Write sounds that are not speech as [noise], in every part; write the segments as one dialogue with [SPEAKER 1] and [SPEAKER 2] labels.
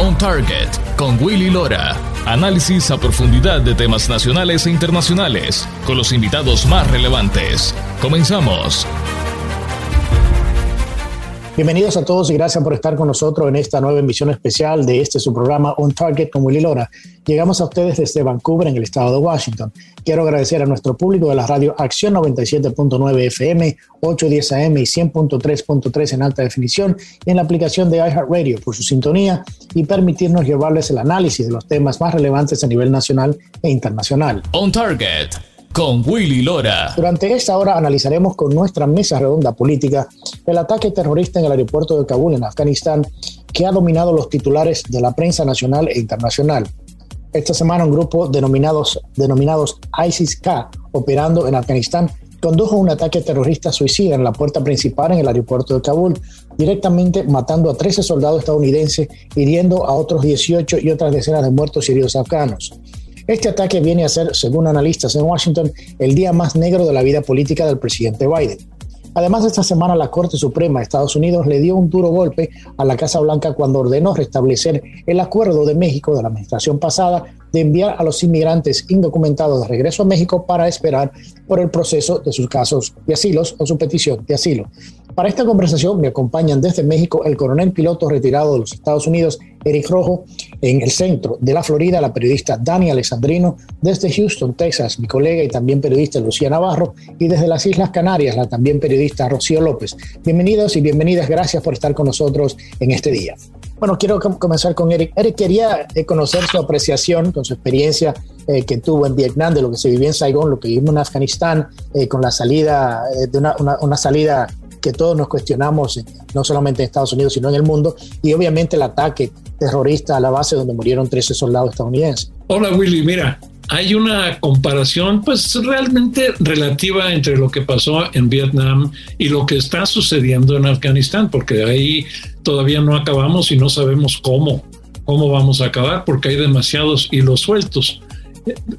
[SPEAKER 1] On Target con Willy Lora. Análisis a profundidad de temas nacionales e internacionales con los invitados más relevantes. Comenzamos.
[SPEAKER 2] Bienvenidos a todos y gracias por estar con nosotros en esta nueva emisión especial de este su programa On Target con Willy Lora. Llegamos a ustedes desde Vancouver, en el estado de Washington. Quiero agradecer a nuestro público de la radio Acción 97.9 FM, 810 AM y 100.3.3 en alta definición y en la aplicación de iHeartRadio por su sintonía y permitirnos llevarles el análisis de los temas más relevantes a nivel nacional e internacional.
[SPEAKER 1] On Target con Willy Lora.
[SPEAKER 2] Durante esta hora analizaremos con nuestra mesa redonda política el ataque terrorista en el aeropuerto de Kabul, en Afganistán, que ha dominado los titulares de la prensa nacional e internacional. Esta semana un grupo denominados, denominados ISIS-K, operando en Afganistán, condujo un ataque terrorista suicida en la puerta principal en el aeropuerto de Kabul, directamente matando a 13 soldados estadounidenses, hiriendo a otros 18 y otras decenas de muertos y heridos afganos. Este ataque viene a ser, según analistas en Washington, el día más negro de la vida política del presidente Biden. Además, esta semana la Corte Suprema de Estados Unidos le dio un duro golpe a la Casa Blanca cuando ordenó restablecer el acuerdo de México de la administración pasada de enviar a los inmigrantes indocumentados de regreso a México para esperar por el proceso de sus casos de asilos o su petición de asilo. Para esta conversación me acompañan desde México el coronel piloto retirado de los Estados Unidos, Eric Rojo, en el centro de la Florida, la periodista Dani Alessandrino, desde Houston, Texas, mi colega y también periodista Lucía Navarro, y desde las Islas Canarias, la también periodista Rocío López. Bienvenidos y bienvenidas, gracias por estar con nosotros en este día. Bueno, quiero comenzar con Eric. Eric quería eh, conocer su apreciación con su experiencia eh, que tuvo en Vietnam, de lo que se vivió en Saigón, lo que vivimos en Afganistán, eh, con la salida de una, una salida que todos nos cuestionamos, no solamente en Estados Unidos, sino en el mundo, y obviamente el ataque terrorista a la base donde murieron 13 soldados estadounidenses.
[SPEAKER 3] Hola Willy, mira, hay una comparación pues realmente relativa entre lo que pasó en Vietnam y lo que está sucediendo en Afganistán, porque ahí todavía no acabamos y no sabemos cómo, cómo vamos a acabar, porque hay demasiados hilos sueltos.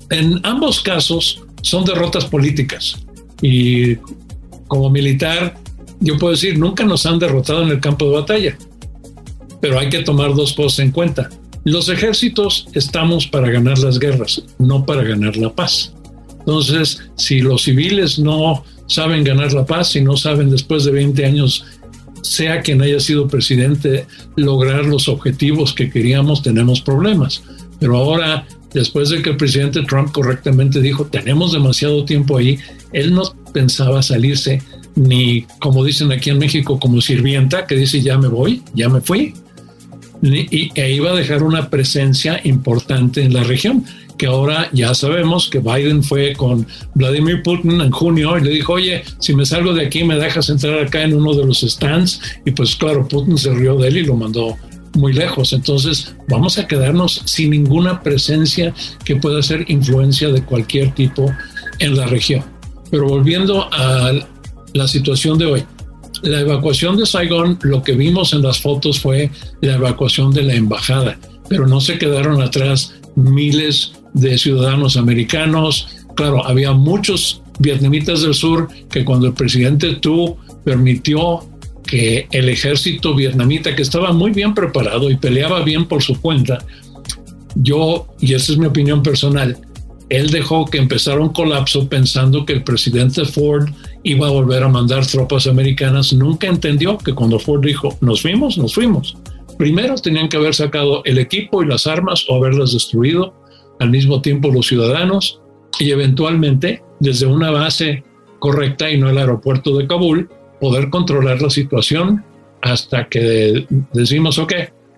[SPEAKER 3] En ambos casos son derrotas políticas y como militar yo puedo decir, nunca nos han derrotado en el campo de batalla, pero hay que tomar dos cosas en cuenta. Los ejércitos estamos para ganar las guerras, no para ganar la paz. Entonces, si los civiles no saben ganar la paz, y no saben después de 20 años, sea quien haya sido presidente, lograr los objetivos que queríamos, tenemos problemas. Pero ahora, después de que el presidente Trump correctamente dijo, tenemos demasiado tiempo ahí, él no pensaba salirse ni como dicen aquí en México, como sirvienta que dice ya me voy, ya me fui. Y, e iba a dejar una presencia importante en la región, que ahora ya sabemos que Biden fue con Vladimir Putin en junio y le dijo, oye, si me salgo de aquí me dejas entrar acá en uno de los stands. Y pues claro, Putin se rió de él y lo mandó muy lejos. Entonces vamos a quedarnos sin ninguna presencia que pueda ser influencia de cualquier tipo en la región. Pero volviendo al, la situación de hoy. La evacuación de Saigón, lo que vimos en las fotos fue la evacuación de la embajada, pero no se quedaron atrás miles de ciudadanos americanos. Claro, había muchos vietnamitas del sur que cuando el presidente Tu permitió que el ejército vietnamita, que estaba muy bien preparado y peleaba bien por su cuenta, yo, y esa es mi opinión personal, él dejó que empezara un colapso pensando que el presidente Ford iba a volver a mandar tropas americanas. Nunca entendió que cuando Ford dijo, nos fuimos, nos fuimos. Primero tenían que haber sacado el equipo y las armas o haberlas destruido, al mismo tiempo los ciudadanos, y eventualmente, desde una base correcta y no el aeropuerto de Kabul, poder controlar la situación hasta que decimos, ok,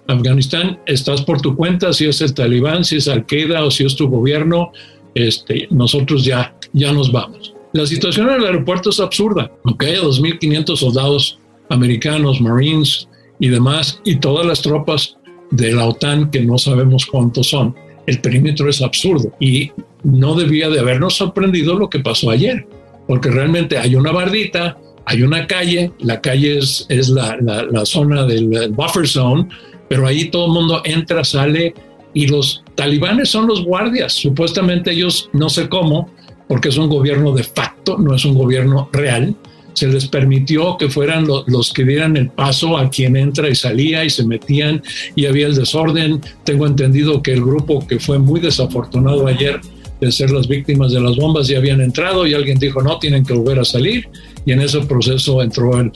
[SPEAKER 3] Afganistán, estás por tu cuenta, si es el talibán, si es Al-Qaeda o si es tu gobierno, este, nosotros ya, ya nos vamos. La situación en el aeropuerto es absurda, ¿ok? 2.500 soldados americanos, marines y demás, y todas las tropas de la OTAN, que no sabemos cuántos son. El perímetro es absurdo y no debía de habernos sorprendido lo que pasó ayer, porque realmente hay una bardita, hay una calle, la calle es, es la, la zona del buffer zone, pero ahí todo el mundo entra, sale y los talibanes son los guardias. Supuestamente ellos, no sé cómo, porque es un gobierno de facto, no es un gobierno real, se les permitió que fueran los que dieran el paso a quien entra y salía y se metían y había el desorden. Tengo entendido que el grupo que fue muy desafortunado ayer de ser las víctimas de las bombas ya habían entrado y alguien dijo no, tienen que volver a salir y en ese proceso entró el,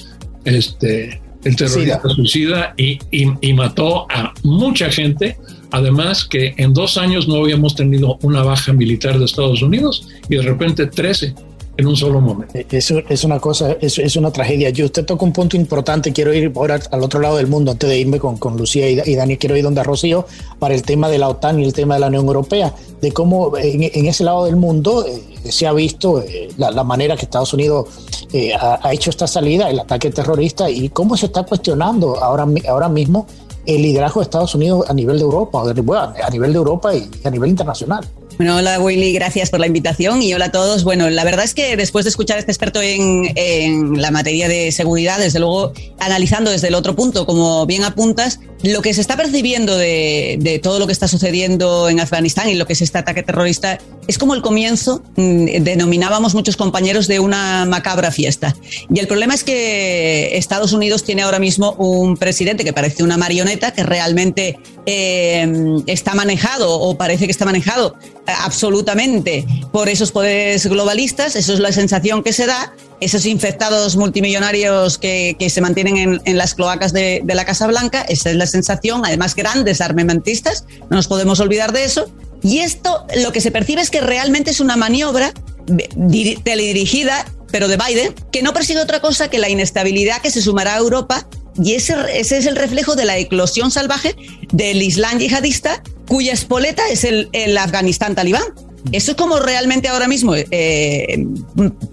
[SPEAKER 3] este, el terrorista suicida y, y mató a mucha gente Además que en dos años no habíamos tenido una baja militar de Estados Unidos y de repente 13 en un solo momento. Eh,
[SPEAKER 2] eso es una cosa, es, una tragedia. Yo usted toca un punto importante. Quiero ir ahora al otro lado del mundo antes de irme con, con Lucía y, Dani. Quiero ir donde Rocío para el tema de la OTAN y el tema de la Unión Europea, de cómo en, ese lado del mundo eh, se ha visto eh, la, manera que Estados Unidos ha, ha, hecho esta salida, el ataque terrorista y cómo se está cuestionando ahora, ahora mismo el liderazgo de Estados Unidos a nivel de Europa, a nivel de Europa y a nivel internacional.
[SPEAKER 4] Bueno, hola Willy, gracias por la invitación y hola a todos. Bueno, la verdad es que después de escuchar a este experto en, la materia de seguridad, desde luego analizando desde el otro punto, como bien apuntas, lo que se está percibiendo de, de todo lo que está sucediendo en Afganistán y lo que es este ataque terrorista es como el comienzo, mm, denominábamos muchos compañeros, de una macabra fiesta. Y el problema es que Estados Unidos tiene ahora mismo un presidente que parece una marioneta, que realmente eh, está manejado o parece que está manejado absolutamente. Por esos poderes globalistas, eso es la sensación que se da, esos infectados multimillonarios que, se mantienen en, las cloacas de, la Casa Blanca, esa es la sensación, además grandes armamentistas, no nos podemos olvidar de eso, y esto lo que se percibe es que realmente es una maniobra teledirigida, pero de Biden, que no persigue otra cosa que la inestabilidad que se sumará a Europa y ese, ese es el reflejo de la eclosión salvaje del Islam yihadista cuya espoleta es el, el Afganistán talibán. Eso es como realmente ahora mismo, eh,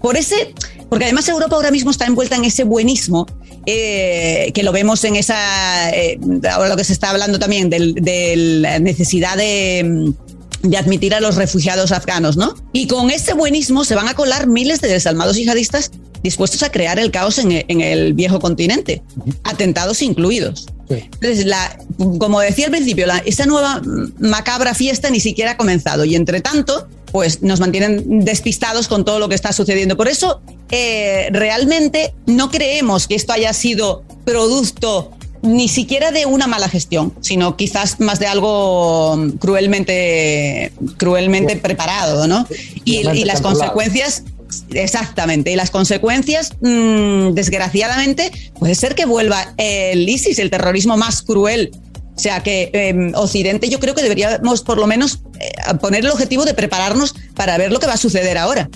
[SPEAKER 4] por ese, porque además Europa ahora mismo está envuelta en ese buenismo eh, que lo vemos en esa, eh, ahora lo que se está hablando también de la necesidad de, de admitir a los refugiados afganos, ¿no? Y con ese buenismo se van a colar miles de desalmados yihadistas dispuestos a crear el caos en el, viejo continente, atentados incluidos. Entonces, la, como decía al principio, la, esta nueva macabra fiesta ni siquiera ha comenzado y entre tanto, pues nos mantienen despistados con todo lo que está sucediendo. Por eso, eh, realmente no creemos que esto haya sido producto ni siquiera de una mala gestión, sino quizás más de algo cruelmente, cruelmente preparado, ¿no? Y, y las consecuencias Exactamente. Y las consecuencias, mm, desgraciadamente, puede ser que vuelva el ISIS, el terrorismo más cruel. O sea que em, Occidente yo creo que deberíamos por lo menos eh, poner el objetivo de prepararnos para ver lo que va a suceder ahora.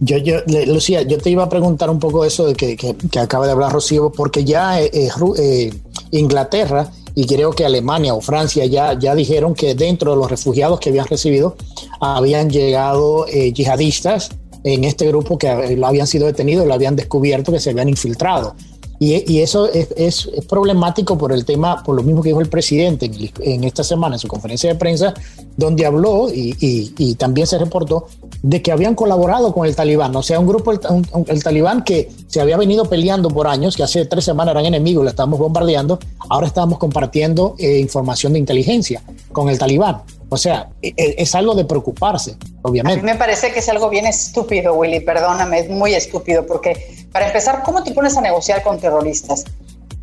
[SPEAKER 2] Yo, yo, Lucía, yo te iba a preguntar un poco eso de que, que, acaba de hablar Rocío, porque ya eh, eh, Inglaterra y creo que Alemania o Francia ya, ya dijeron que dentro de los refugiados que habían recibido habían llegado yihadistas en este grupo que lo habían sido detenidos, lo habían descubierto que se habían infiltrado. Y, y eso es, es, problemático por el tema, por lo mismo que dijo el presidente en, en esta semana en su conferencia de prensa, donde habló y, y, también se reportó de que habían colaborado con el talibán, o sea, un grupo, el, el, talibán que se había venido peleando por años, que hace tres semanas eran enemigos, lo estábamos bombardeando, ahora estábamos compartiendo eh, información de inteligencia con el talibán. O sea, e, e, es algo de preocuparse, obviamente.
[SPEAKER 5] Me parece que es algo bien estúpido, Willy, perdóname, es muy estúpido, porque para empezar, ¿cómo te pones a negociar con terroristas?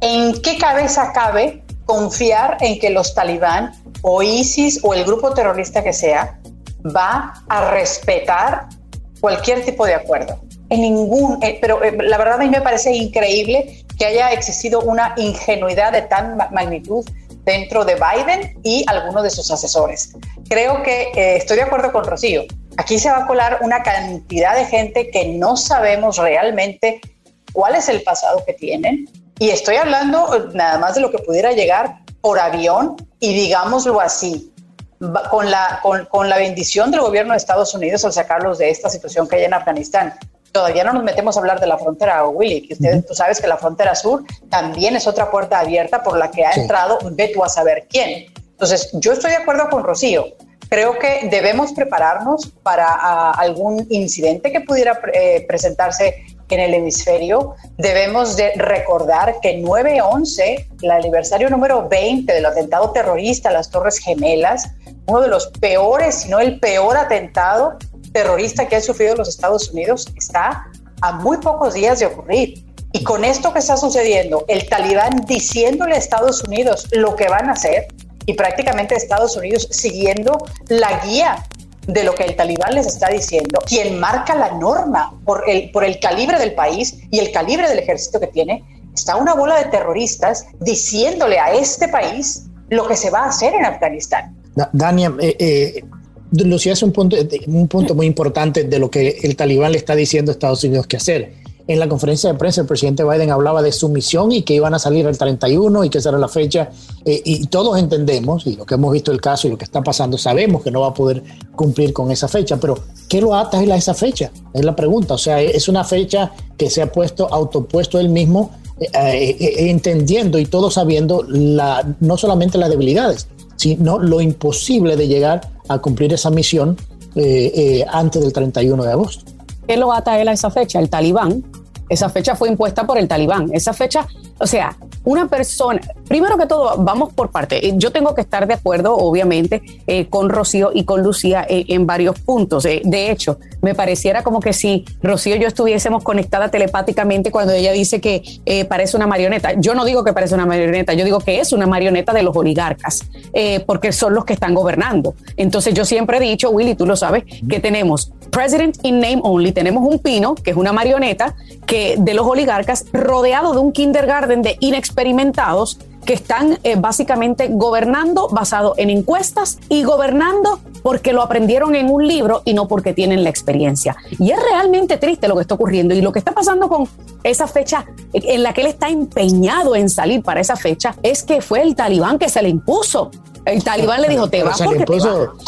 [SPEAKER 5] ¿En qué cabeza cabe confiar en que los talibán o ISIS o el grupo terrorista que sea va a respetar cualquier tipo de acuerdo? En ningún, eh, pero eh, la verdad a mí me parece increíble que haya existido una ingenuidad de tan magnitud dentro de Biden y algunos de sus asesores. Creo que eh, estoy de acuerdo con Rocío. Aquí se va a colar una cantidad de gente que no sabemos realmente cuál es el pasado que tienen. Y estoy hablando eh, nada más de lo que pudiera llegar por avión y digámoslo así, con la, con, con la bendición del gobierno de Estados Unidos al sacarlos de esta situación que hay en Afganistán todavía no nos metemos a hablar de la frontera, Willy, que ustedes, tú sabes que la frontera sur también es otra puerta abierta por la que ha entrado, ve tú a saber quién. Entonces, yo estoy de acuerdo con Rocío. Creo que debemos prepararnos para algún incidente que pudiera eh, presentarse en el hemisferio. Debemos de recordar que 9-11, el aniversario número 20 del atentado terrorista a las Torres Gemelas, uno de los peores, si no el peor atentado terrorista que han sufrido los Estados Unidos está a muy pocos días de ocurrir. Y con esto que está sucediendo, el talibán diciéndole a Estados Unidos lo que van a hacer y prácticamente Estados Unidos siguiendo la guía de lo que el talibán les está diciendo, quien marca la norma por el, por el calibre del país y el calibre del ejército que tiene, está una bola de terroristas diciéndole a este país lo que se va a hacer en Afganistán.
[SPEAKER 2] Dania, eh, eh, Lucía es un punto, un punto muy importante de lo que el talibán le está diciendo a Estados Unidos que hacer. En la conferencia de prensa el presidente Biden hablaba de su misión y que iban a salir el 31 y que esa era la fecha. Eh, y todos entendemos, y lo que hemos visto el caso y lo que está pasando, sabemos que no va a poder cumplir con esa fecha, pero ¿qué lo ata a esa fecha? Es la pregunta. O sea, es una fecha que se ha puesto, autopuesto él mismo eh, eh, eh, entendiendo y todos sabiendo la, no solamente las debilidades, sino lo imposible de llegar a cumplir esa misión antes del 31 de agosto.
[SPEAKER 6] ¿Qué lo ata él a esa fecha? El talibán. Esa fecha fue impuesta por el talibán. Esa fecha, o sea, una persona, primero que todo, vamos por parte. Eh, yo tengo que estar de acuerdo, obviamente, eh, con Rocío y con Lucía eh, en varios puntos. de hecho, me pareciera como que si Rocío y yo estuviésemos conectadas telepáticamente cuando ella dice que parece una marioneta. Yo no digo que parece una marioneta, yo digo que es una marioneta de los oligarcas, porque son los que están gobernando. Entonces yo siempre he dicho, Willy, tú lo sabes, que tenemos President in Name Only, tenemos un pino, que es una marioneta, que de los oligarcas, rodeado de un kindergarten de inexperimentados que están eh, básicamente gobernando basado en encuestas y gobernando porque lo aprendieron en un libro y no porque tienen la experiencia. Y es realmente triste lo que está ocurriendo y lo que está pasando con esa fecha en la que él está empeñado en salir para esa fecha es que fue el talibán que se le impuso el talibán le dijo, te vas porque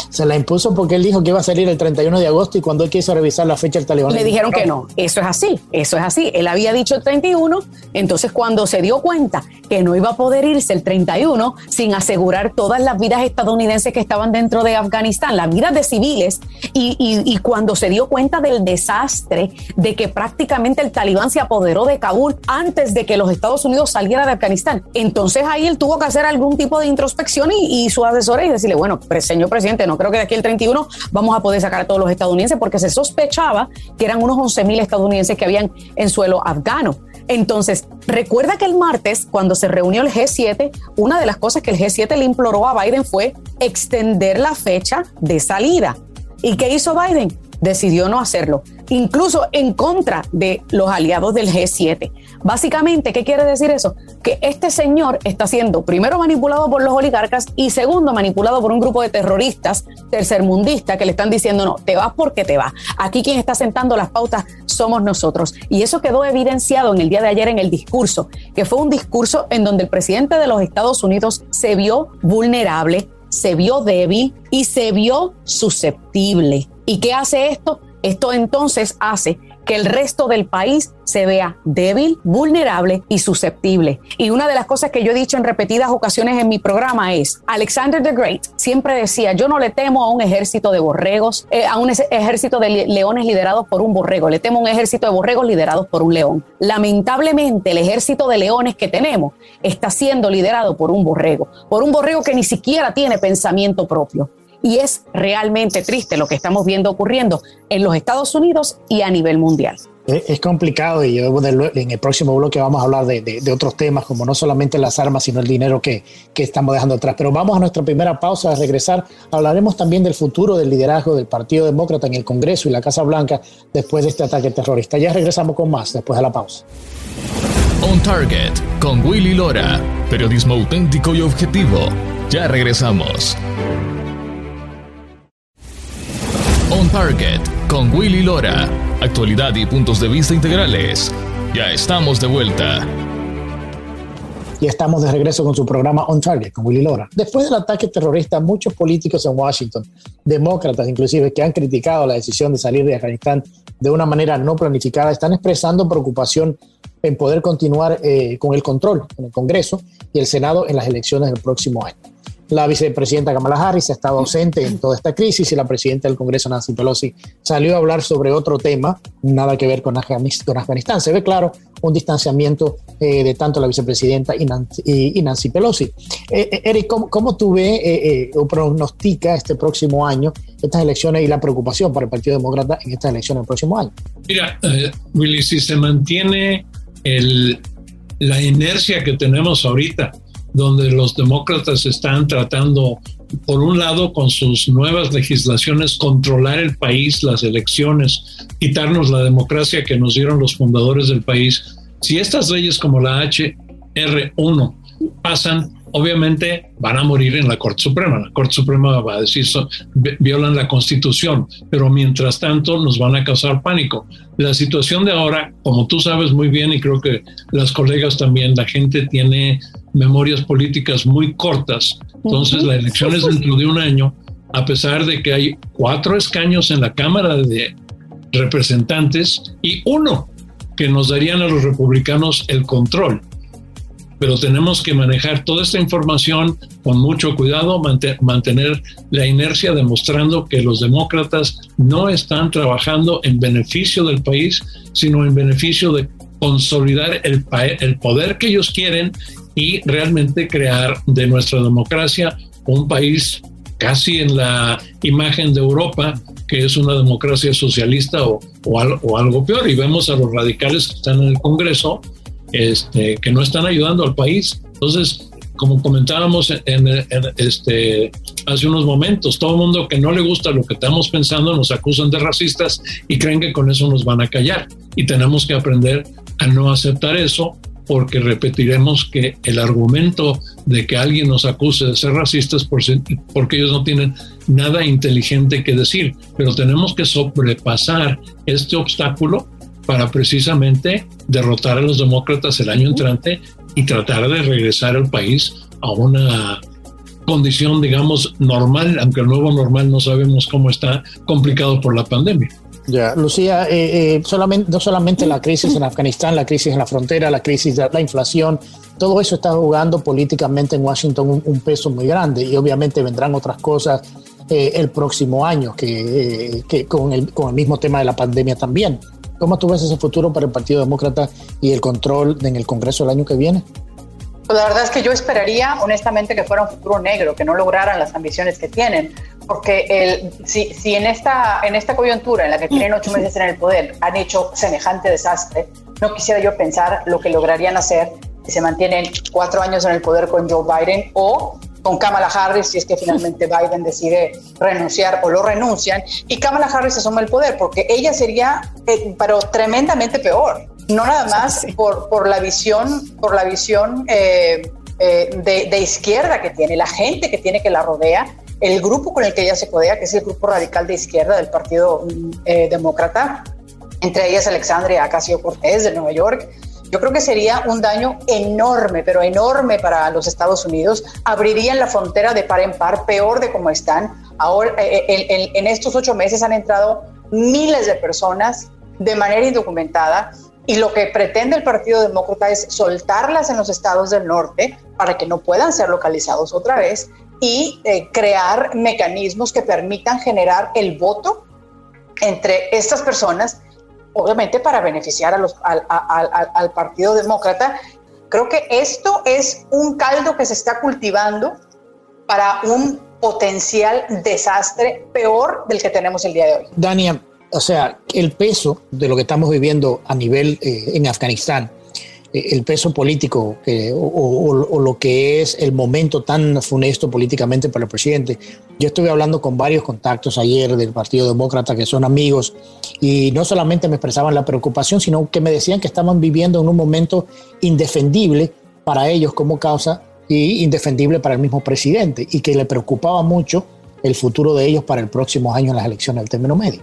[SPEAKER 2] Se la impuso porque él dijo que iba a salir el 31 de agosto y cuando él quiso revisar la fecha, el talibán
[SPEAKER 6] le, dijeron que no. Eso es así, eso es así. Él había dicho el 31, entonces cuando se dio cuenta que no iba a poder irse el 31 sin asegurar todas las vidas estadounidenses que estaban dentro de Afganistán, las vidas de civiles, y, y cuando se dio cuenta del desastre de que prácticamente el talibán se apoderó de Kabul antes de que los Estados Unidos salieran de Afganistán, entonces ahí él tuvo que hacer algún tipo de introspección y, y su asesores y decirle, bueno, señor presidente, no creo que de aquí el 31 vamos a poder sacar a todos los estadounidenses porque se sospechaba que eran unos 11 mil estadounidenses que habían en suelo afgano. Entonces, recuerda que el martes, cuando se reunió el G7, una de las cosas que el G7 le imploró a Biden fue extender la fecha de salida. ¿Y qué hizo Biden? decidió no hacerlo, incluso en contra de los aliados del G7. Básicamente, ¿qué quiere decir eso? Que este señor está siendo primero manipulado por los oligarcas y segundo manipulado por un grupo de terroristas tercermundistas que le están diciendo, no, te vas porque te vas. Aquí quien está sentando las pautas somos nosotros. Y eso quedó evidenciado en el día de ayer en el discurso, que fue un discurso en donde el presidente de los Estados Unidos se vio vulnerable, se vio débil y se vio susceptible. ¿Y qué hace esto? Esto entonces hace que el resto del país se vea débil, vulnerable y susceptible. Y una de las cosas que yo he dicho en repetidas ocasiones en mi programa es, Alexander the Great siempre decía, yo no le temo a un ejército de borregos, eh, a un ejército de leones liderados por un borrego, le temo a un ejército de borregos liderados por un león. Lamentablemente, el ejército de leones que tenemos está siendo liderado por un borrego, por un borrego que ni siquiera tiene pensamiento propio. Y es realmente triste lo que estamos viendo ocurriendo en los Estados Unidos y a nivel mundial.
[SPEAKER 2] Es complicado y en el próximo bloque vamos a hablar de, otros temas como no solamente las armas, sino el dinero que, que, estamos dejando atrás. Pero vamos a nuestra primera pausa, a regresar. Hablaremos también del futuro del liderazgo del Partido Demócrata en el Congreso y la Casa Blanca después de este ataque terrorista. Ya regresamos con más después de la pausa.
[SPEAKER 1] On Target con Willy Lora, periodismo auténtico y objetivo. Ya regresamos. Target con Willy Lora. Actualidad y puntos de vista integrales. Ya estamos de vuelta.
[SPEAKER 2] Y estamos de regreso con su programa On Target con Willy Lora. Después del ataque terrorista, muchos políticos en Washington, demócratas inclusive, que han criticado la decisión de salir de Afganistán de una manera no planificada, están expresando preocupación en poder continuar eh, con el control en el Congreso y el Senado en las elecciones del próximo año. La vicepresidenta Kamala Harris ha estado ausente en toda esta crisis y la presidenta del Congreso, Nancy Pelosi, salió a hablar sobre otro tema, nada que ver con Afganistán. Se ve claro un distanciamiento eh, de tanto la vicepresidenta y Nancy, Pelosi. Eh, eh, Eric, ¿cómo, tú ves o pronostica este próximo año estas elecciones y la preocupación para el Partido Demócrata en estas elecciones del próximo año?
[SPEAKER 3] Mira, Willy, si se mantiene el, la inercia que tenemos ahorita, donde los demócratas están tratando, por un lado, con sus nuevas legislaciones, controlar el país, las elecciones, quitarnos la democracia que nos dieron los fundadores del país. Si estas leyes como la HR1 pasan, obviamente van a morir en la Corte Suprema. La Corte Suprema va a decir, eso, violan la Constitución, pero mientras tanto nos van a causar pánico. La situación de ahora, como tú sabes muy bien y creo que las colegas también, la gente tiene memorias políticas muy cortas. Entonces la elección es dentro de un año, a pesar de que hay cuatro escaños en la Cámara de Representantes y uno que nos darían a los republicanos el control pero tenemos que manejar toda esta información con mucho cuidado, mantener la inercia demostrando que los demócratas no están trabajando en beneficio del país, sino en beneficio de consolidar el, el poder que ellos quieren y realmente crear de nuestra democracia un país casi en la imagen de Europa, que es una democracia socialista o, o algo peor. Y vemos a los radicales que están en el Congreso este, que no están ayudando al país. Entonces, como comentábamos en, este, hace unos momentos, todo el mundo que no le gusta lo que estamos pensando nos acusan de racistas y creen que con eso nos van a callar. Y tenemos que aprender a no aceptar eso porque repetiremos que el argumento de que alguien nos acuse de ser racistas por porque ellos no tienen nada inteligente que decir, pero tenemos que sobrepasar este obstáculo para precisamente derrotar a los demócratas el año entrante y tratar de regresar al país a una condición, digamos, normal, aunque el nuevo normal no sabemos cómo está complicado por la pandemia.
[SPEAKER 2] Ya, Lucía, eh, eh, solamente, no solamente la crisis en Afganistán, la crisis en la frontera, la crisis de la inflación, todo eso está jugando políticamente en Washington un, peso muy grande y obviamente vendrán otras cosas eh, el próximo año que, que con, el, con el mismo tema de la pandemia también. ¿Cómo tú ves ese futuro para el Partido Demócrata y el control en el Congreso el año que viene?
[SPEAKER 5] Pues la verdad es que yo esperaría, honestamente, que fuera un futuro negro, que no lograran las ambiciones que tienen, porque el, si, si en, esta, en esta coyuntura en la que tienen ocho meses en el poder han hecho semejante desastre, no quisiera yo pensar lo que lograrían hacer si se mantienen cuatro años en el poder con Joe Biden o con Kamala Harris si es que finalmente [laughs] Biden decide renunciar o lo renuncian y Kamala Harris asuma el poder porque ella sería eh, pero tremendamente peor no nada más por, por la visión por la visión eh, eh, de, de, izquierda que tiene la gente que tiene que la rodea el grupo con el que ella se codea que es el grupo radical de izquierda del Partido Demócrata entre ellas Alexandria Ocasio Cortés de Nueva York yo creo que sería un daño enorme, pero enorme para los Estados Unidos. Abrirían la frontera de par en par, peor de cómo están. Ahora, eh, eh, en, estos ocho meses han entrado miles de personas de manera indocumentada y lo que pretende el Partido Demócrata es soltarlas en los estados del norte para que no puedan ser localizados otra vez y eh, crear mecanismos que permitan generar el voto entre estas personas obviamente para beneficiar a los, al, al, Partido Demócrata. Creo que esto es un caldo que se está cultivando para un potencial desastre peor del que tenemos el día de hoy.
[SPEAKER 2] Dania, o sea, el peso de lo que estamos viviendo a nivel eh, en Afganistán el peso político o, lo que es el momento tan funesto políticamente para el presidente. Yo estuve hablando con varios contactos ayer del Partido Demócrata que son amigos y no solamente me expresaban la preocupación, sino que me decían que estaban viviendo en un momento indefendible para ellos como causa y indefendible para el mismo presidente y que le preocupaba mucho el futuro de ellos para el próximo año en las elecciones del término medio.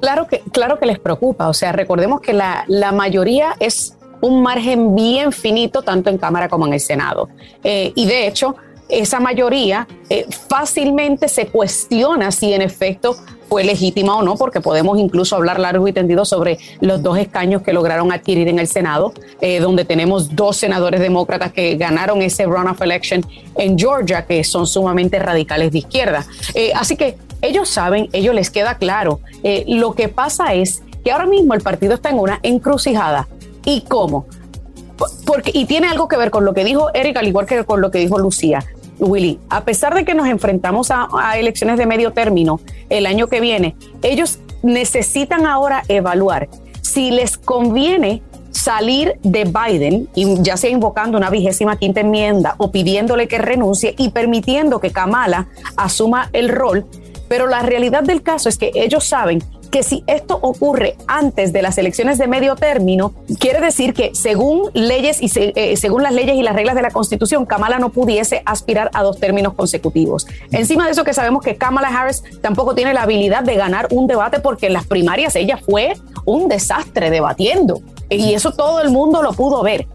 [SPEAKER 6] Claro que, claro que les preocupa, o sea, recordemos que la, la mayoría es un margen bien finito tanto en Cámara como en el Senado. Eh, y de hecho, esa mayoría eh, fácilmente se cuestiona si en efecto fue legítima o no, porque podemos incluso hablar largo y tendido sobre los dos escaños que lograron adquirir en el Senado, eh, donde tenemos dos senadores demócratas que ganaron ese runoff election en Georgia, que son sumamente radicales de izquierda. Así que ellos saben, ellos les queda claro. Lo que pasa es que ahora mismo el partido está en una encrucijada. ¿Y cómo? Porque, y tiene algo que ver con lo que dijo Eric, al igual que con lo que dijo Lucía. Willy, a pesar de que nos enfrentamos a, elecciones de medio término el año que viene, ellos necesitan ahora evaluar si les conviene salir de Biden, ya sea invocando una vigésima quinta enmienda o pidiéndole que renuncie y permitiendo que Kamala asuma el rol. Pero la realidad del caso es que ellos saben que si esto ocurre antes de las elecciones de medio término, quiere decir que según leyes y eh, según las leyes y las reglas de la Constitución, Kamala no pudiese aspirar a dos términos consecutivos. Encima de eso que sabemos que Kamala Harris tampoco tiene la habilidad de ganar un debate porque en las primarias ella fue un desastre debatiendo y eso todo el mundo lo pudo ver.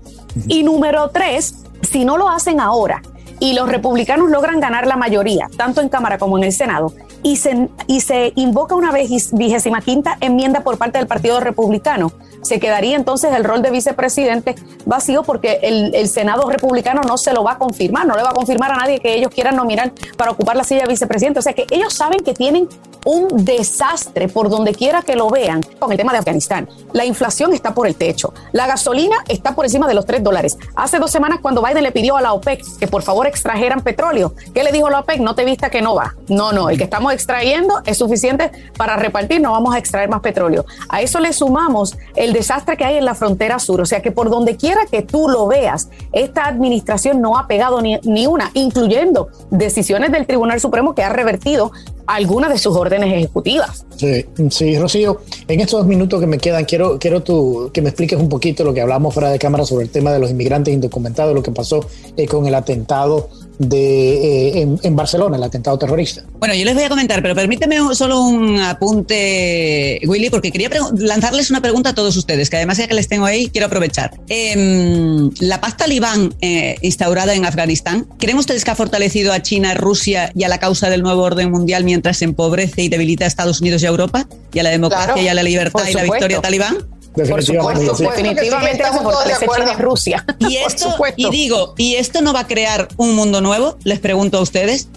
[SPEAKER 6] Y número tres, si no lo hacen ahora y los republicanos logran ganar la mayoría, tanto en Cámara como en el Senado, y se, y se invoca una vigésima quinta enmienda por parte del Partido Republicano, se quedaría entonces el rol de vicepresidente vacío porque el, el, Senado republicano no se lo va a confirmar, no le va a confirmar a nadie que ellos quieran nominar para ocupar la silla de vicepresidente. O sea que ellos saben que tienen un desastre por donde quiera que lo vean con el tema de Afganistán. La inflación está por el techo, la gasolina está por encima de los 3 dólares. Hace dos semanas cuando Biden le pidió a la OPEC que por favor extrajeran petróleo, ¿qué le dijo la OPEC? No te vista que no va. No, no, el que estamos extrayendo es suficiente para repartir, no vamos a extraer más petróleo. A eso le sumamos el desastre que hay en la frontera sur, o sea que por donde quiera que tú lo veas, esta administración no ha pegado ni, ni una, incluyendo decisiones del Tribunal Supremo que ha revertido algunas de sus órdenes ejecutivas.
[SPEAKER 2] Sí, sí, Rocío, en estos minutos que me quedan, quiero, quiero tú, que me expliques un poquito lo que hablamos fuera de cámara sobre el tema de los inmigrantes indocumentados, lo que pasó eh, con el atentado de, eh, en, Barcelona, el atentado terrorista.
[SPEAKER 4] Bueno, yo les voy a comentar, pero permíteme solo un apunte, Willy, porque quería lanzarles una pregunta a todos ustedes, que además ya que les tengo ahí, quiero aprovechar. Em, la paz talibán eh, instaurada en Afganistán, ¿creen ustedes que ha fortalecido a China, Rusia y a la causa del nuevo orden mundial mientras se empobrece y debilita a Estados Unidos y a Europa? ¿Y a la democracia y a la libertad y la victoria talibán?
[SPEAKER 6] Definitivamente, Por supuesto, definitivamente Rusia. [laughs]
[SPEAKER 4] Y esto, y digo, ¿y esto no va a crear un mundo nuevo? Les pregunto a ustedes.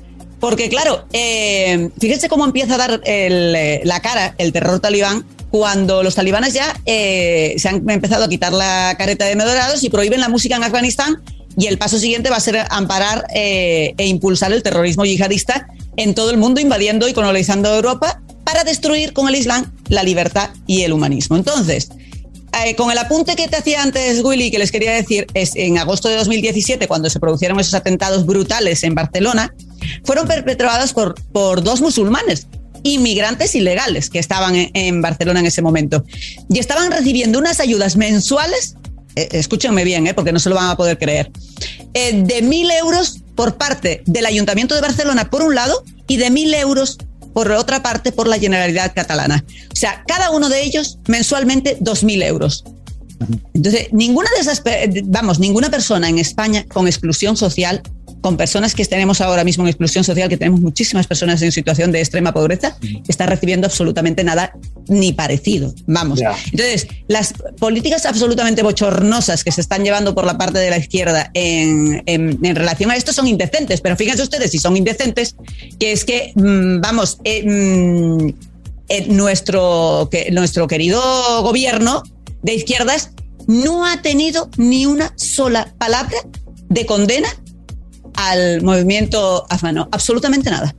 [SPEAKER 4] Porque claro, eh, fíjense cómo empieza a dar eh, la cara el terror talibán cuando los talibanes ya eh, se han empezado a quitar la careta de moderados y prohíben la música en Afganistán y el paso siguiente va a ser amparar e impulsar el terrorismo yihadista en todo el mundo, invadiendo y colonizando Europa para destruir con el Islam la libertad y el humanismo. Entonces, eh, con el apunte que te hacía antes, Willy, que les quería decir, es en agosto de 2017, cuando se produjeron esos atentados brutales en Barcelona, fueron perpetrados por, por dos musulmanes, inmigrantes ilegales que estaban en, Barcelona en ese momento. Y estaban recibiendo unas ayudas mensuales, eh, escúchenme bien, eh, porque no se lo van a poder creer, de mil euros por parte del Ayuntamiento de Barcelona, por un lado, y de mil euros por otra parte por la Generalidad Catalana. O sea, cada uno de ellos mensualmente 2.000 euros. Entonces, ninguna de esas, vamos, ninguna persona en España con exclusión social con personas que tenemos ahora mismo en exclusión social, que tenemos muchísimas personas en situación de extrema pobreza, está recibiendo absolutamente nada ni parecido. Vamos. Entonces, las políticas absolutamente bochornosas que se están llevando por la parte de la izquierda en, relación a esto son indecentes, pero fíjense ustedes si son indecentes, que es que, mm, vamos, eh, mm, eh, nuestro, que, nuestro querido gobierno de izquierdas no ha tenido ni una sola palabra de condena al movimiento afgano. Absolutamente nada.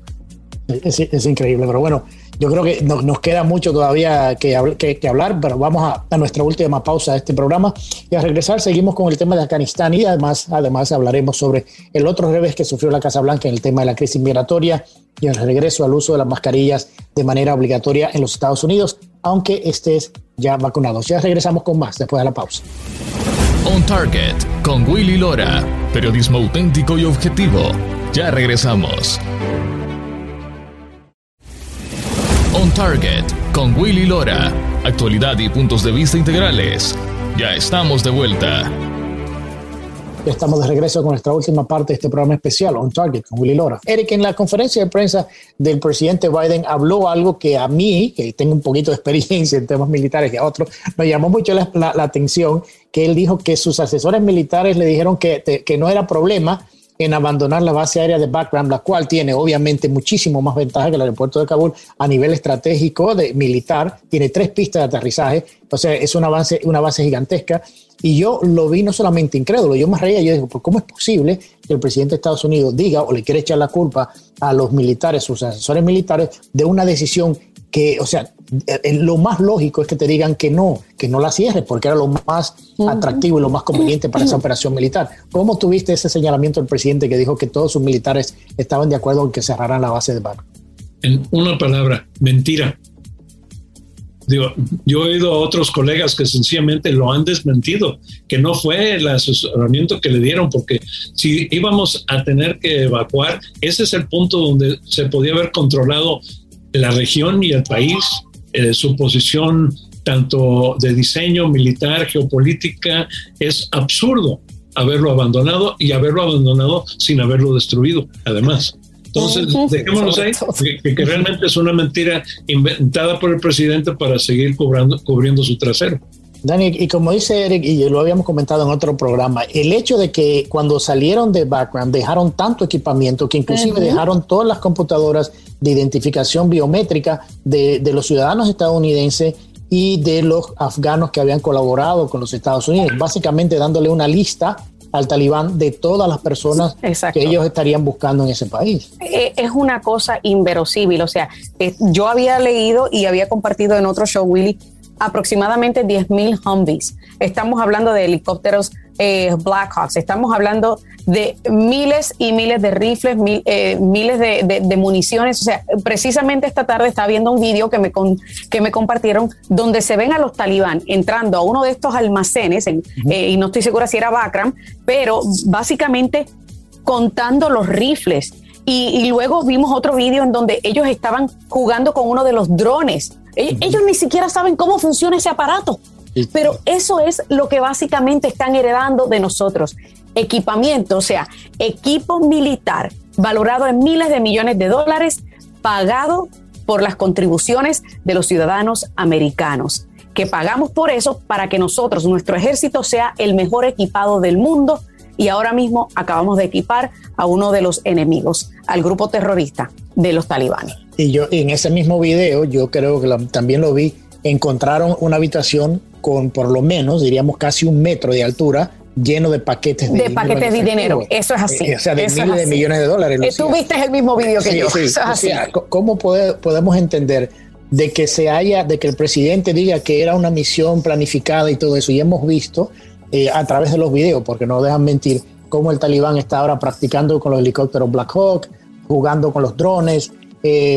[SPEAKER 2] Es, increíble, pero bueno, yo creo que nos queda mucho todavía que, que, hablar, pero vamos a, nuestra última pausa de este programa y a regresar seguimos con el tema de Afganistán y además, además hablaremos sobre el otro revés que sufrió la Casa Blanca en el tema de la crisis migratoria y el regreso al uso de las mascarillas de manera obligatoria en los Estados Unidos, aunque estés ya vacunado. Ya regresamos con más después de la pausa.
[SPEAKER 1] On Target con Willy Lora. Periodismo auténtico y objetivo. Ya regresamos. On Target con Willy Lora. Actualidad y puntos de vista integrales. Ya estamos de vuelta.
[SPEAKER 2] Estamos de regreso con nuestra última parte de este programa especial, On Target, con Willy Lora. Eric, en la conferencia de prensa del presidente Biden habló algo que a mí, que tengo un poquito de experiencia en temas militares y a otros, me llamó mucho la, atención, que él dijo que sus asesores militares le dijeron que, que no era problema en abandonar la base aérea de Bagram, la cual tiene obviamente muchísimo más ventaja que el aeropuerto de Kabul a nivel estratégico de militar, tiene tres pistas de aterrizaje, o sea, es una base, una base gigantesca. Y yo lo vi no solamente incrédulo, yo me reía, yo digo, ¿cómo es posible que el presidente de Estados Unidos diga o le quiere echar la culpa a los militares, sus asesores militares, de una decisión que, o sea, lo más lógico es que te digan que no, que no la cierres, porque era lo más atractivo y lo más conveniente para esa operación militar. ¿Cómo tuviste ese señalamiento del presidente que dijo que todos sus militares estaban de acuerdo en que cerraran la base de Bar?
[SPEAKER 3] En una palabra, mentira. Digo, yo he oído a otros colegas que sencillamente lo han desmentido, que no fue el asesoramiento que le dieron, porque si íbamos a tener que evacuar, ese es el punto donde se podía haber controlado la región y el país, eh, su posición tanto de diseño militar, geopolítica, es absurdo haberlo abandonado y haberlo abandonado sin haberlo destruido, además. Entonces, dejémonos ahí, que, realmente es una mentira inventada por el presidente para seguir cobrando, cubriendo su trasero.
[SPEAKER 2] Dani, y como dice Eric, y lo habíamos comentado en otro programa, el hecho de que cuando salieron de background dejaron tanto equipamiento que inclusive dejaron todas las computadoras de identificación biométrica de, de los ciudadanos estadounidenses y de los afganos que habían colaborado con los Estados Unidos, básicamente dándole una lista al talibán de todas las personas que ellos estarían buscando en ese país.
[SPEAKER 6] Eh, es una cosa inverosímil, o sea, eh, yo había leído y había compartido en otro show, Willy, aproximadamente 10.000 Humvees. Estamos hablando de helicópteros eh, Blackhawks, estamos hablando de miles y miles de rifles, eh, miles de, municiones. O sea, precisamente esta tarde estaba viendo un vídeo que me, que me compartieron donde se ven a los talibán entrando a uno de estos almacenes, eh, y no estoy segura si era Bakram, pero básicamente contando los rifles. Y, luego vimos otro vídeo en donde ellos estaban jugando con uno de los drones. Ellos ni siquiera saben cómo funciona ese aparato. Pero eso es lo que básicamente están heredando de nosotros. Equipamiento, o sea, equipo militar valorado en miles de millones de dólares, pagado por las contribuciones de los ciudadanos americanos, que pagamos por eso para que nosotros, nuestro ejército, sea el mejor equipado del mundo. Y ahora mismo acabamos de equipar a uno de los enemigos, al grupo terrorista de los talibanes.
[SPEAKER 2] Y yo en ese mismo video, yo creo que también lo vi, encontraron una habitación con por lo menos, diríamos, casi un metro de altura lleno de paquetes
[SPEAKER 6] de, de paquetes de dinero. Eso es así.
[SPEAKER 2] Eh, o sea, de miles de millones de dólares.
[SPEAKER 6] Eh, tú viste el mismo video que yo. Eso es así.
[SPEAKER 2] ¿Cómo podemos entender de que se haya, de que el presidente diga que era una misión planificada y todo eso? Y hemos visto eh, a través de los videos, porque no dejan mentir, cómo el talibán está ahora practicando con los helicópteros Black Hawk, jugando con los drones,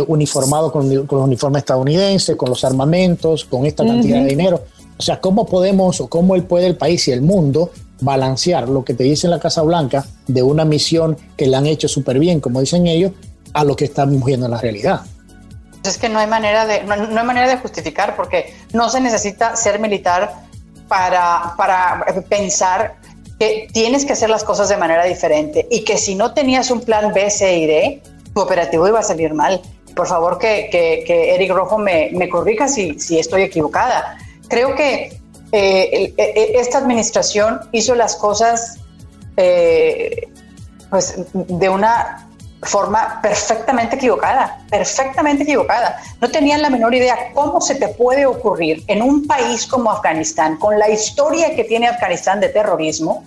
[SPEAKER 2] uniformado con, con, los uniformes estadounidenses, con los armamentos, con esta cantidad de dinero. O sea, ¿cómo podemos o cómo él puede el país y el mundo balancear lo que te dice en la Casa Blanca de una misión que le han hecho súper bien, como dicen ellos, a lo que estamos viendo en la realidad?
[SPEAKER 5] Es que no hay manera de, no, hay manera de justificar porque no se necesita ser militar para, para pensar que tienes que hacer las cosas de manera diferente y que si no tenías un plan B, C y D, tu operativo iba a salir mal. Por favor, que, que, Eric Rojo me, me corrija si, si estoy equivocada creo que eh, e, e, esta administración hizo las cosas eh, pues, de una forma perfectamente equivocada, perfectamente equivocada. No tenían la menor idea cómo se te puede ocurrir en un país como Afganistán, con la historia que tiene Afganistán de terrorismo,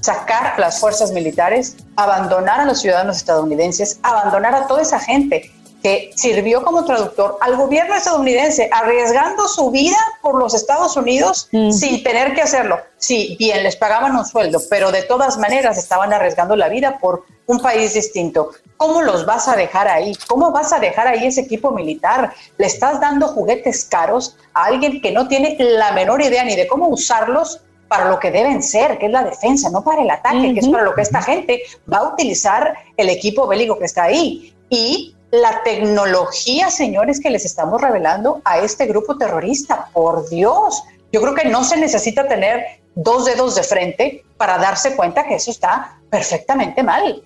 [SPEAKER 5] sacar las fuerzas militares, abandonar a los ciudadanos estadounidenses, abandonar a toda esa gente que sirvió como traductor al gobierno estadounidense, arriesgando su vida por los Estados Unidos mm. sin tener que hacerlo. Sí, bien, les pagaban un sueldo, pero de todas maneras estaban arriesgando la vida por un país distinto. ¿Cómo los vas a dejar ahí? ¿Cómo vas a dejar ahí ese equipo militar? Le estás dando juguetes caros a alguien que no tiene la menor idea ni de cómo usarlos para lo que deben ser, que es la defensa, no para el ataque, que es para lo que esta gente va a utilizar el equipo bélico que está ahí. Y la tecnología, señores, que les estamos revelando a este grupo terrorista. Por Dios, yo creo que no se necesita tener dos dedos de frente para darse cuenta que eso está perfectamente mal.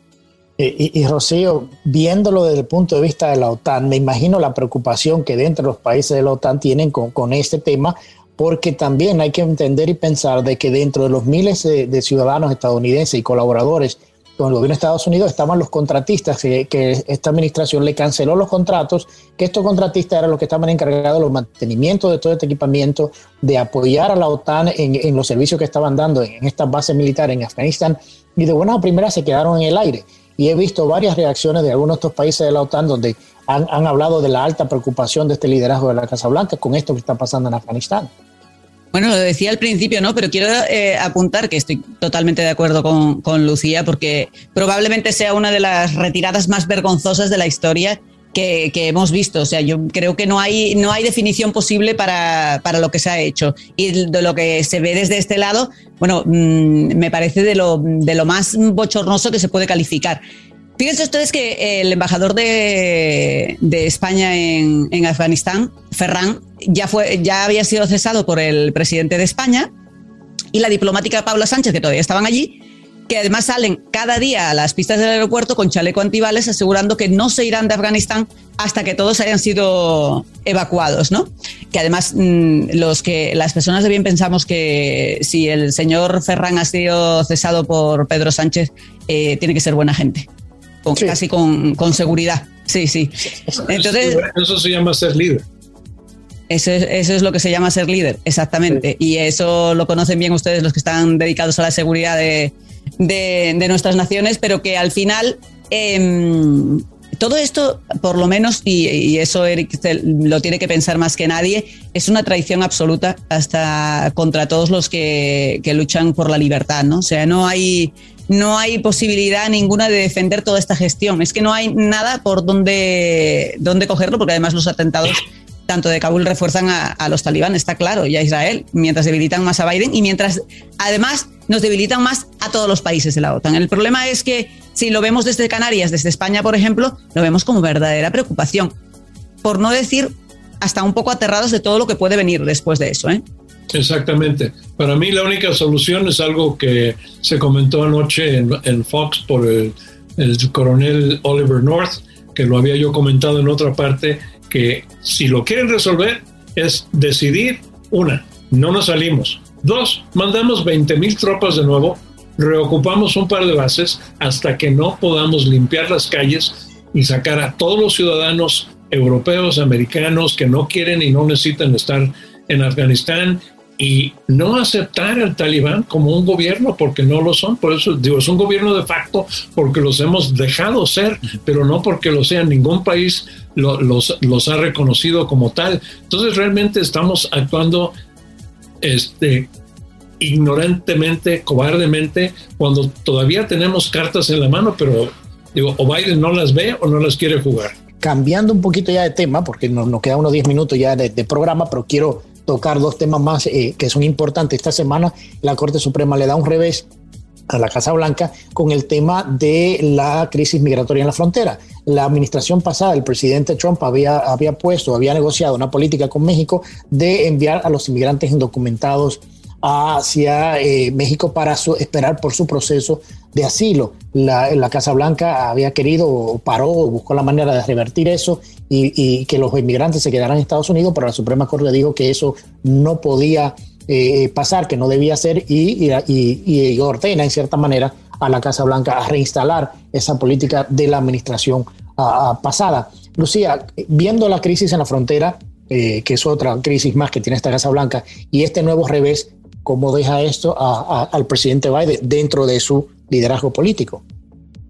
[SPEAKER 2] Y, Rocío, viéndolo desde el punto de vista de la OTAN, me imagino la preocupación que dentro de los países de la OTAN tienen con, con este tema, porque también hay que entender y pensar de que dentro de los miles de, ciudadanos estadounidenses y colaboradores con el gobierno de Estados Unidos estaban los contratistas, que, esta administración le canceló los contratos, que estos contratistas eran los que estaban encargados de los mantenimientos de todo este equipamiento, de apoyar a la OTAN en, los servicios que estaban dando en estas bases militares en Afganistán, y de buena primera se quedaron en el aire y he visto varias reacciones de algunos de estos países de la OTAN donde han, hablado de la alta preocupación de este liderazgo de la Casa Blanca con esto que está pasando en Afganistán.
[SPEAKER 4] Bueno, lo decía al principio, ¿no? Pero quiero eh, apuntar que estoy totalmente de acuerdo con, con, Lucía, porque probablemente sea una de las retiradas más vergonzosas de la historia que, hemos visto. O sea, yo creo que no hay, no hay definición posible para, para, lo que se ha hecho. Y de lo que se ve desde este lado, bueno, mm, me parece de lo, de lo más bochornoso que se puede calificar. Fíjense ustedes que el embajador de, España en, en, Afganistán, Ferran, ya, fue, ya había sido cesado por el presidente de España y la diplomática Paula Sánchez, que todavía estaban allí, que además salen cada día a las pistas del aeropuerto con chaleco antibales asegurando que no se irán de Afganistán hasta que todos hayan sido evacuados, ¿no? Que además mm, los que las personas de bien pensamos que si el señor Ferran ha sido cesado por Pedro Sánchez eh, tiene que ser buena gente, casi con, seguridad. Sí, sí.
[SPEAKER 3] Entonces eso se llama ser líder.
[SPEAKER 4] Eso es, eso es, lo que se llama ser líder, exactamente. Y eso lo conocen bien ustedes los que están dedicados a la seguridad de, de, nuestras naciones, pero que al final em, todo esto, por lo menos, y, eso Eric lo tiene que pensar más que nadie, es una traición absoluta hasta contra todos los que, luchan por la libertad, ¿no? O sea, no hay, no hay posibilidad ninguna de defender toda esta gestión. Es que no hay nada por donde, donde cogerlo, porque además los atentados tanto de Kabul refuerzan a, los talibanes, está claro, y a Israel, mientras debilitan más a Biden y mientras además nos debilitan más a todos los países de la OTAN. El problema es que si lo vemos desde Canarias, desde España, por ejemplo, lo vemos como verdadera preocupación, por no decir hasta un poco aterrados de todo lo que puede venir después de eso. ¿eh?
[SPEAKER 3] Exactamente. Para mí la única solución es algo que se comentó anoche en, Fox por el coronel Oliver North, que lo había yo comentado en otra parte, que si lo quieren resolver es decidir, una, no nos salimos. Dos, mandamos 20 mil tropas de nuevo, reocupamos un par de bases hasta que no podamos limpiar las calles y sacar a todos los ciudadanos europeos, americanos que no quieren y no necesitan estar en Afganistán y no aceptar al talibán como un gobierno porque no lo son. Por eso digo, es un gobierno de facto porque los hemos dejado ser, pero no porque lo sean. Ningún país los, los ha reconocido como tal. Entonces realmente estamos actuando este, ignorantemente, cobardemente, cuando todavía tenemos cartas en la mano, pero digo, o Biden no las ve o no las quiere jugar.
[SPEAKER 2] Cambiando un poquito ya de tema, porque nos, nos quedan unos 10 minutos ya de, de programa, pero quiero tocar dos temas más eh, que son importantes. Esta semana la Corte Suprema le da un revés a la Casa Blanca con el tema de la crisis migratoria en la frontera. La administración pasada, el presidente Trump había, había puesto, había negociado una política con México de enviar a los inmigrantes indocumentados hacia eh, México para esperar por su proceso de asilo. La, Casa Blanca había querido, paró, buscó la manera de revertir eso y, que los inmigrantes se quedaran en Estados Unidos, pero la Suprema Corte dijo que eso no podía eh, pasar, que no debía ser, y, y, ordena en cierta manera a la Casa Blanca a reinstalar esa política de la administración pasada. Lucía, viendo la crisis en la frontera, eh, que es otra crisis más que tiene esta Casa Blanca, y este nuevo revés, ¿cómo deja esto al presidente Biden dentro de su liderazgo político?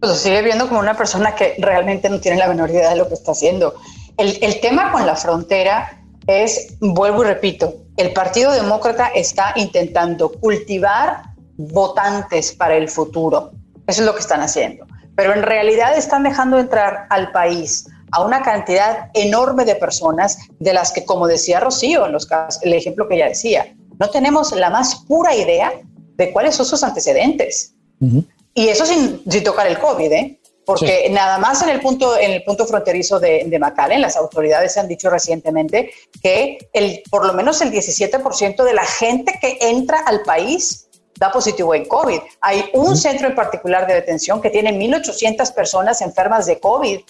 [SPEAKER 5] Pues sigue viendo como una persona que realmente no tiene la menor idea de lo que está haciendo. El, el tema con la frontera es, vuelvo y repito, el Partido Demócrata está intentando cultivar votantes para el futuro. Eso es lo que están haciendo. Pero en realidad están dejando entrar al país a una cantidad enorme de personas de las que, como decía Rocío, en los casos, el ejemplo que ella decía, no tenemos la más pura idea de cuáles son sus antecedentes. Y eso sin, tocar el COVID, ¿eh? porque nada más en el punto, en el punto fronterizo de, de McAllen, las autoridades han dicho recientemente que el, por lo menos el 17% de la gente que entra al país da positivo en COVID. Hay un centro en particular de detención que tiene 1.800 personas enfermas de COVID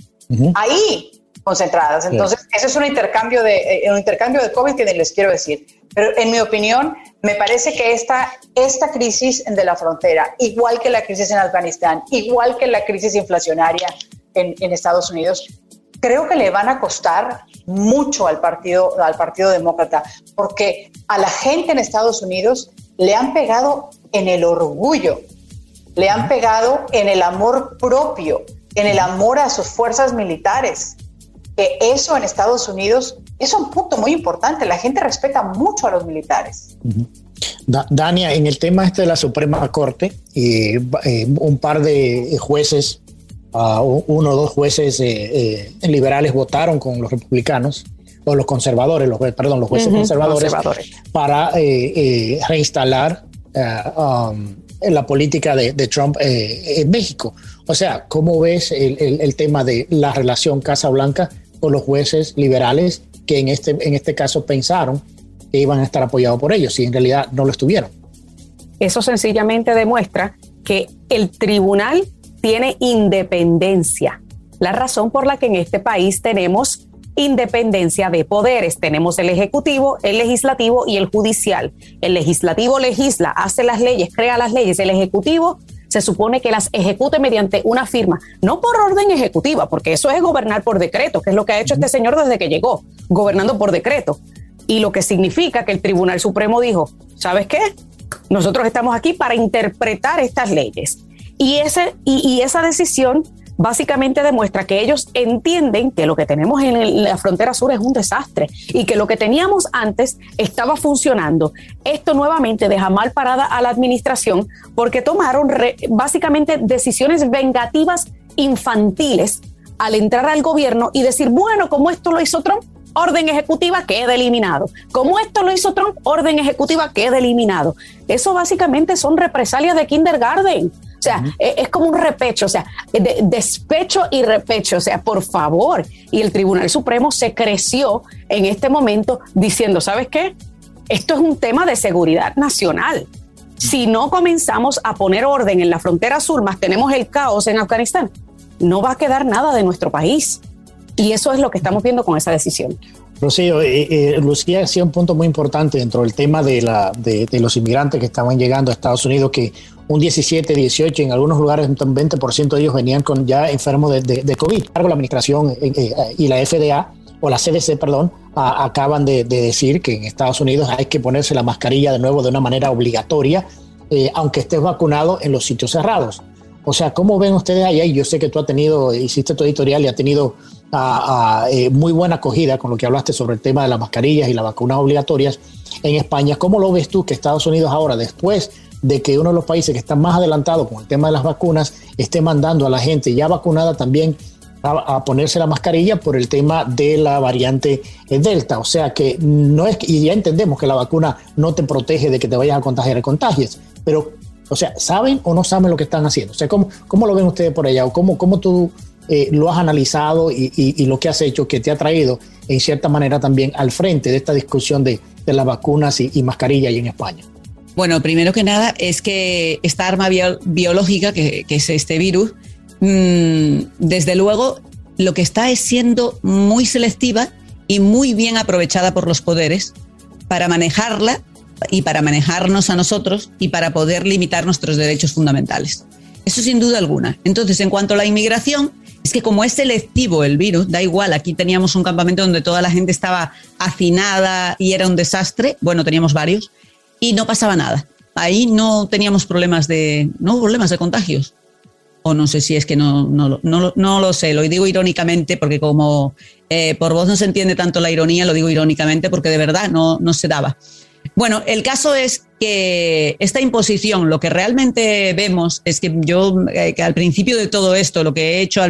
[SPEAKER 5] ahí concentradas. Entonces, ese es un intercambio, de, eh, un intercambio de COVID que les quiero decir. Pero en mi opinión, me parece que esta, esta crisis de la frontera, igual que la crisis en Afganistán, igual que la crisis inflacionaria en, en Estados Unidos, creo que le van a costar mucho al partido, al partido Demócrata, porque a la gente en Estados Unidos le han pegado en el orgullo, le han pegado en el amor propio, en el amor a sus fuerzas militares. Que eso en Estados Unidos es un punto muy importante. La gente respeta mucho a los militares.
[SPEAKER 2] Dania, en el tema este de la Suprema Corte, eh, un par de jueces uno o dos jueces eh, eh, liberales votaron con los republicanos o los conservadores, los, perdón, los jueces conservadores, para eh, reinstalar um, la política de, Trump en México. O sea, ¿cómo ves el, tema de la relación Casa Blanca con los jueces liberales que en este, en este caso pensaron que iban a estar apoyados por ellos y en realidad no lo estuvieron?
[SPEAKER 6] Eso sencillamente demuestra que el tribunal tiene independencia. La razón por la que en este país tenemos independencia de poderes. Tenemos el ejecutivo, el legislativo y el judicial. El legislativo legisla, hace las leyes, crea las leyes. El ejecutivo se supone que las ejecute mediante una firma, no por orden ejecutiva, porque eso es gobernar por decreto, que es lo que ha hecho este señor desde que llegó, gobernando por decreto. Y lo que significa que el Tribunal Supremo dijo, ¿sabes qué? Nosotros estamos aquí para interpretar estas leyes. Y, ese, y, esa decisión básicamente demuestra que ellos entienden que lo que tenemos en la frontera sur es un desastre y que lo que teníamos antes estaba funcionando. Esto nuevamente deja mal parada a la administración porque tomaron básicamente decisiones vengativas infantiles al entrar al gobierno y decir, bueno, como esto lo hizo Trump, orden ejecutiva queda eliminado. Como esto lo hizo Trump, orden ejecutiva queda eliminado. Eso básicamente son represalias de kindergarten. O sea, e, es, como un repecho, o sea, despecho y repecho, o sea, por favor. Y el Tribunal Supremo se creció en este momento diciendo, ¿sabes qué? Esto es un tema de seguridad nacional. Si no comenzamos a poner orden en la frontera sur, más tenemos el caos en Afganistán, no va a quedar nada de nuestro país. Y eso es lo que estamos viendo con esa decisión.
[SPEAKER 2] Rocío, eh, eh, Lucía decía un punto muy importante dentro del tema de, la, de, los inmigrantes que estaban llegando a Estados Unidos, que un 17, 18, en algunos lugares un 20% de ellos venían con ya enfermos de, de, COVID. La administración eh, y la FDA, o la CDC, perdón, acaban de, decir que en Estados Unidos hay que ponerse la mascarilla de nuevo de una manera obligatoria, aunque estés vacunado en los sitios cerrados. O sea, ¿cómo ven ustedes allá? Y yo sé que tú has tenido, hiciste tu editorial y has tenido a, eh, muy buena acogida con lo que hablaste sobre el tema de las mascarillas y las vacunas obligatorias en España. ¿Cómo lo ves tú que Estados Unidos ahora, después de que uno de los países que está más adelantado con el tema de las vacunas esté mandando a la gente ya vacunada también a, ponerse la mascarilla por el tema de la variante Delta. O sea que no es, y ya entendemos que la vacuna no te protege de que te vayas a contagiar de contagios, pero, o sea, ¿saben o no saben lo que están haciendo? O sea, ¿cómo, cómo lo ven ustedes por allá? ¿O cómo, cómo tú eh, lo has analizado y, lo que has hecho que te ha traído en cierta manera también al frente de esta discusión de, las vacunas y, mascarilla y en España?
[SPEAKER 4] Bueno, primero que nada es que esta arma biológica, que, es este virus, mm, desde luego lo que está es siendo muy selectiva y muy bien aprovechada por los poderes para manejarla y para manejarnos a nosotros y para poder limitar nuestros derechos fundamentales. Eso sin duda alguna. Entonces, en cuanto a la inmigración, es que como es selectivo el virus, da igual, aquí teníamos un campamento donde toda la gente estaba hacinada y era un desastre, bueno, teníamos varios, y no pasaba nada. Ahí no teníamos problemas de, no problemas de contagios. O no sé si es que no, no, no, no lo sé, lo digo irónicamente porque como eh, por vos no se entiende tanto la ironía, lo digo irónicamente porque de verdad no, no se daba. Bueno, el caso es que esta imposición, lo que realmente vemos es que yo, eh, que al principio de todo esto, lo que he hecho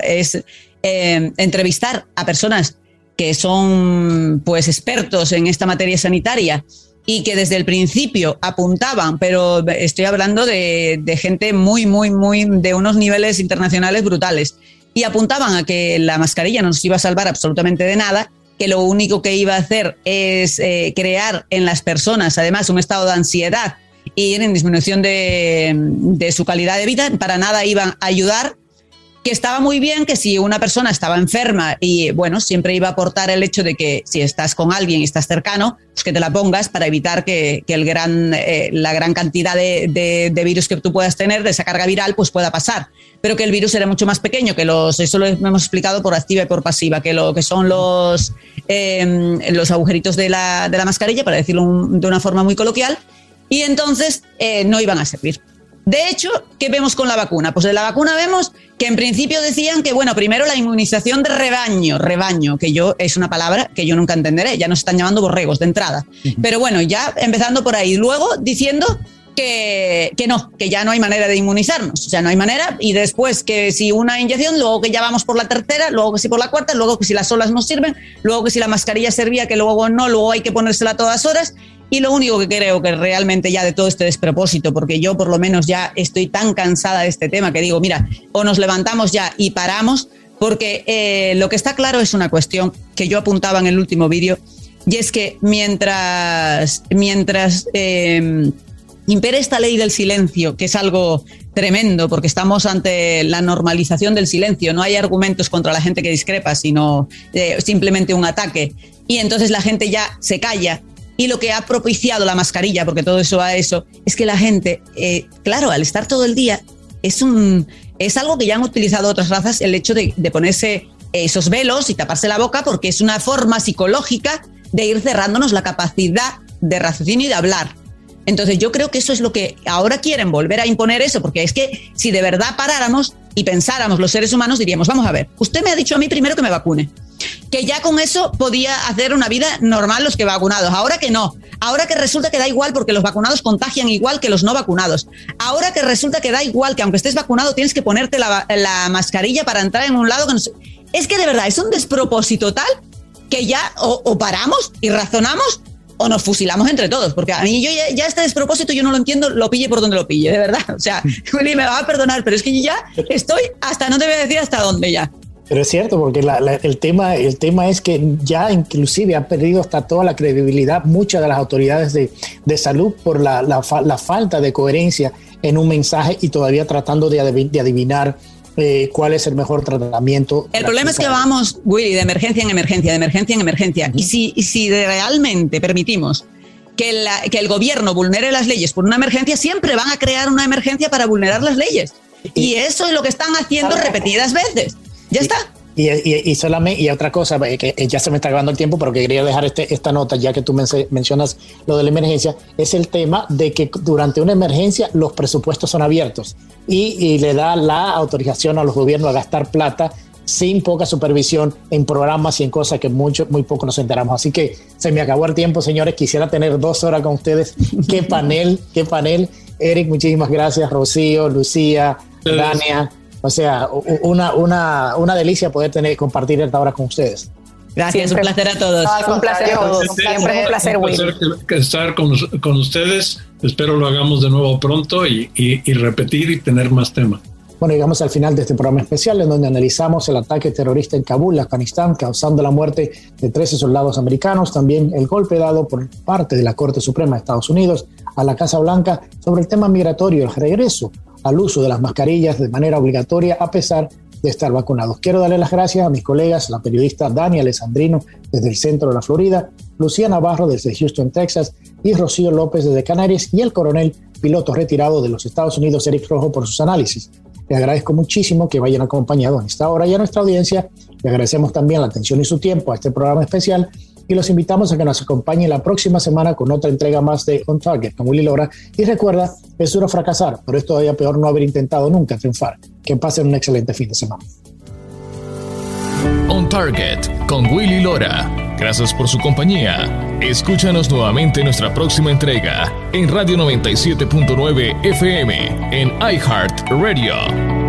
[SPEAKER 4] es eh, entrevistar a personas que son pues expertos en esta materia sanitaria y que desde el principio apuntaban, pero estoy hablando de, gente muy, muy, muy de unos niveles internacionales brutales, y apuntaban a que la mascarilla no nos iba a salvar absolutamente de nada que lo único que iba a hacer es eh, crear en las personas, además, un estado de ansiedad ir en disminución de su calidad de vida, para nada iban a ayudar que estaba muy bien que si una persona estaba enferma y bueno, siempre iba a aportar el hecho de que si estás con alguien y estás cercano, pues que te la pongas para evitar que, el gran, eh, la gran cantidad de, virus que tú puedas tener, de esa carga viral, pues pueda pasar. Pero que el virus era mucho más pequeño, que los, eso lo hemos explicado por activa y por pasiva, que lo que son los, em, los agujeritos de la, de la mascarilla, para decirlo de una forma muy coloquial, y entonces eh, no iban a servir. De hecho, ¿qué vemos con la vacuna? Pues de la vacuna vemos que en principio decían que, bueno, primero la inmunización de rebaño, rebaño, que yo es una palabra que yo nunca entenderé, ya nos están llamando borregos de entrada. Pero bueno, ya empezando por ahí. Luego diciendo que, que, no, que ya no hay manera de inmunizarnos, o sea, no hay manera, y después que si una inyección, luego que ya vamos por la tercera, luego que si por la cuarta, luego que si las olas no sirven, luego que si la mascarilla servía, que luego no, luego hay que ponérsela a todas horas, y lo único que creo que realmente ya de todo este despropósito, porque yo por lo menos ya estoy tan cansada de este tema que digo, mira, o nos levantamos ya y paramos, porque eh, lo que está claro es una cuestión que yo apuntaba en el último vídeo, y es que mientras, mientras eh, impere esta ley del silencio, que es algo tremendo, porque estamos ante la normalización del silencio, no hay argumentos contra la gente que discrepa, sino eh, simplemente un ataque, y entonces la gente ya se calla y lo que ha propiciado la mascarilla, porque todo eso a eso, es que la gente, eh, claro, al estar todo el día, es, un, es algo que ya han utilizado otras razas, el hecho de, ponerse esos velos y taparse la boca, porque es una forma psicológica de ir cerrándonos la capacidad de raciocinio y de hablar. Entonces yo creo que eso es lo que ahora quieren volver a imponer eso, porque es que si de verdad paráramos y pensáramos los seres humanos, diríamos, vamos a ver, usted me ha dicho a mí primero que me vacune que ya con eso podía hacer una vida normal los que vacunados. Ahora que no. Ahora que resulta que da igual porque los vacunados contagian igual que los no vacunados. Ahora que resulta que da igual que aunque estés vacunado tienes que ponerte la, mascarilla para entrar en un lado. Que Es que de verdad es un despropósito tal que ya o, paramos y razonamos o nos fusilamos entre todos, porque a mí yo ya, este despropósito yo no lo entiendo, lo pille por donde lo pille, de verdad. O sea, [laughs] Willy me va a perdonar, pero es que ya estoy hasta, no te voy a decir hasta dónde ya.
[SPEAKER 2] Pero es cierto, porque el, tema, el tema es que ya inclusive ha perdido hasta toda la credibilidad muchas de las autoridades de, de salud por la, la, falta de coherencia en un mensaje y todavía tratando de, adivinar eh, cuál es el mejor tratamiento.
[SPEAKER 4] El problema es que vamos, Willy, de emergencia en emergencia, de emergencia en emergencia. Y si, si realmente permitimos que, que el gobierno vulnere las leyes por una emergencia, siempre van a crear una emergencia para vulnerar las leyes. Y, eso es lo que están haciendo repetidas veces. Ya está.
[SPEAKER 2] Y, y, solamente, y otra cosa, eh, que ya se me está acabando el tiempo, pero que quería dejar este, esta nota, ya que tú mencionas lo de la emergencia, es el tema de que durante una emergencia los presupuestos son abiertos y, le da la autorización a los gobiernos a gastar plata sin poca supervisión en programas y en cosas que mucho, muy poco nos enteramos. Así que se me acabó el tiempo, señores. Quisiera tener dos horas con ustedes. [laughs] qué panel, qué panel. Eric, muchísimas gracias. Rocío, Lucía, Dania. O sea, una, una, una delicia poder tener, compartir esta hora con ustedes.
[SPEAKER 4] Gracias, un placer a todos.
[SPEAKER 6] un placer a todos. Siempre es un placer,
[SPEAKER 3] Un placer estar con, con, ustedes. Espero lo hagamos de nuevo pronto y, y, repetir y tener más temas.
[SPEAKER 2] Bueno, llegamos al final de este programa especial en donde analizamos el ataque terrorista en Kabul, Afganistán, causando la muerte de 13 soldados americanos, también el golpe dado por parte de la Corte Suprema de Estados Unidos a la Casa Blanca sobre el tema migratorio, el regreso al uso de las mascarillas de manera obligatoria a pesar de estar vacunados. Quiero darle las gracias a mis colegas, la periodista Dani Alessandrino desde el centro de la Florida, Lucía Navarro desde Houston, Texas y Rocío López desde Canarias y el coronel piloto retirado de los Estados Unidos, Eric Rojo, por sus análisis. Le agradezco muchísimo que vayan acompañados en esta hora y a nuestra audiencia. Le agradecemos también la atención y su tiempo a este programa especial y los invitamos a que nos acompañen la próxima semana con otra entrega más de On Target con Willy Lora. Y recuerda, es duro fracasar, pero es todavía peor no haber intentado nunca triunfar. Que pasen un excelente fin de semana.
[SPEAKER 1] On Target con Willy Lora. Gracias por su compañía. Escúchanos nuevamente en nuestra próxima entrega en Radio 97.9 FM en iHeart Radio.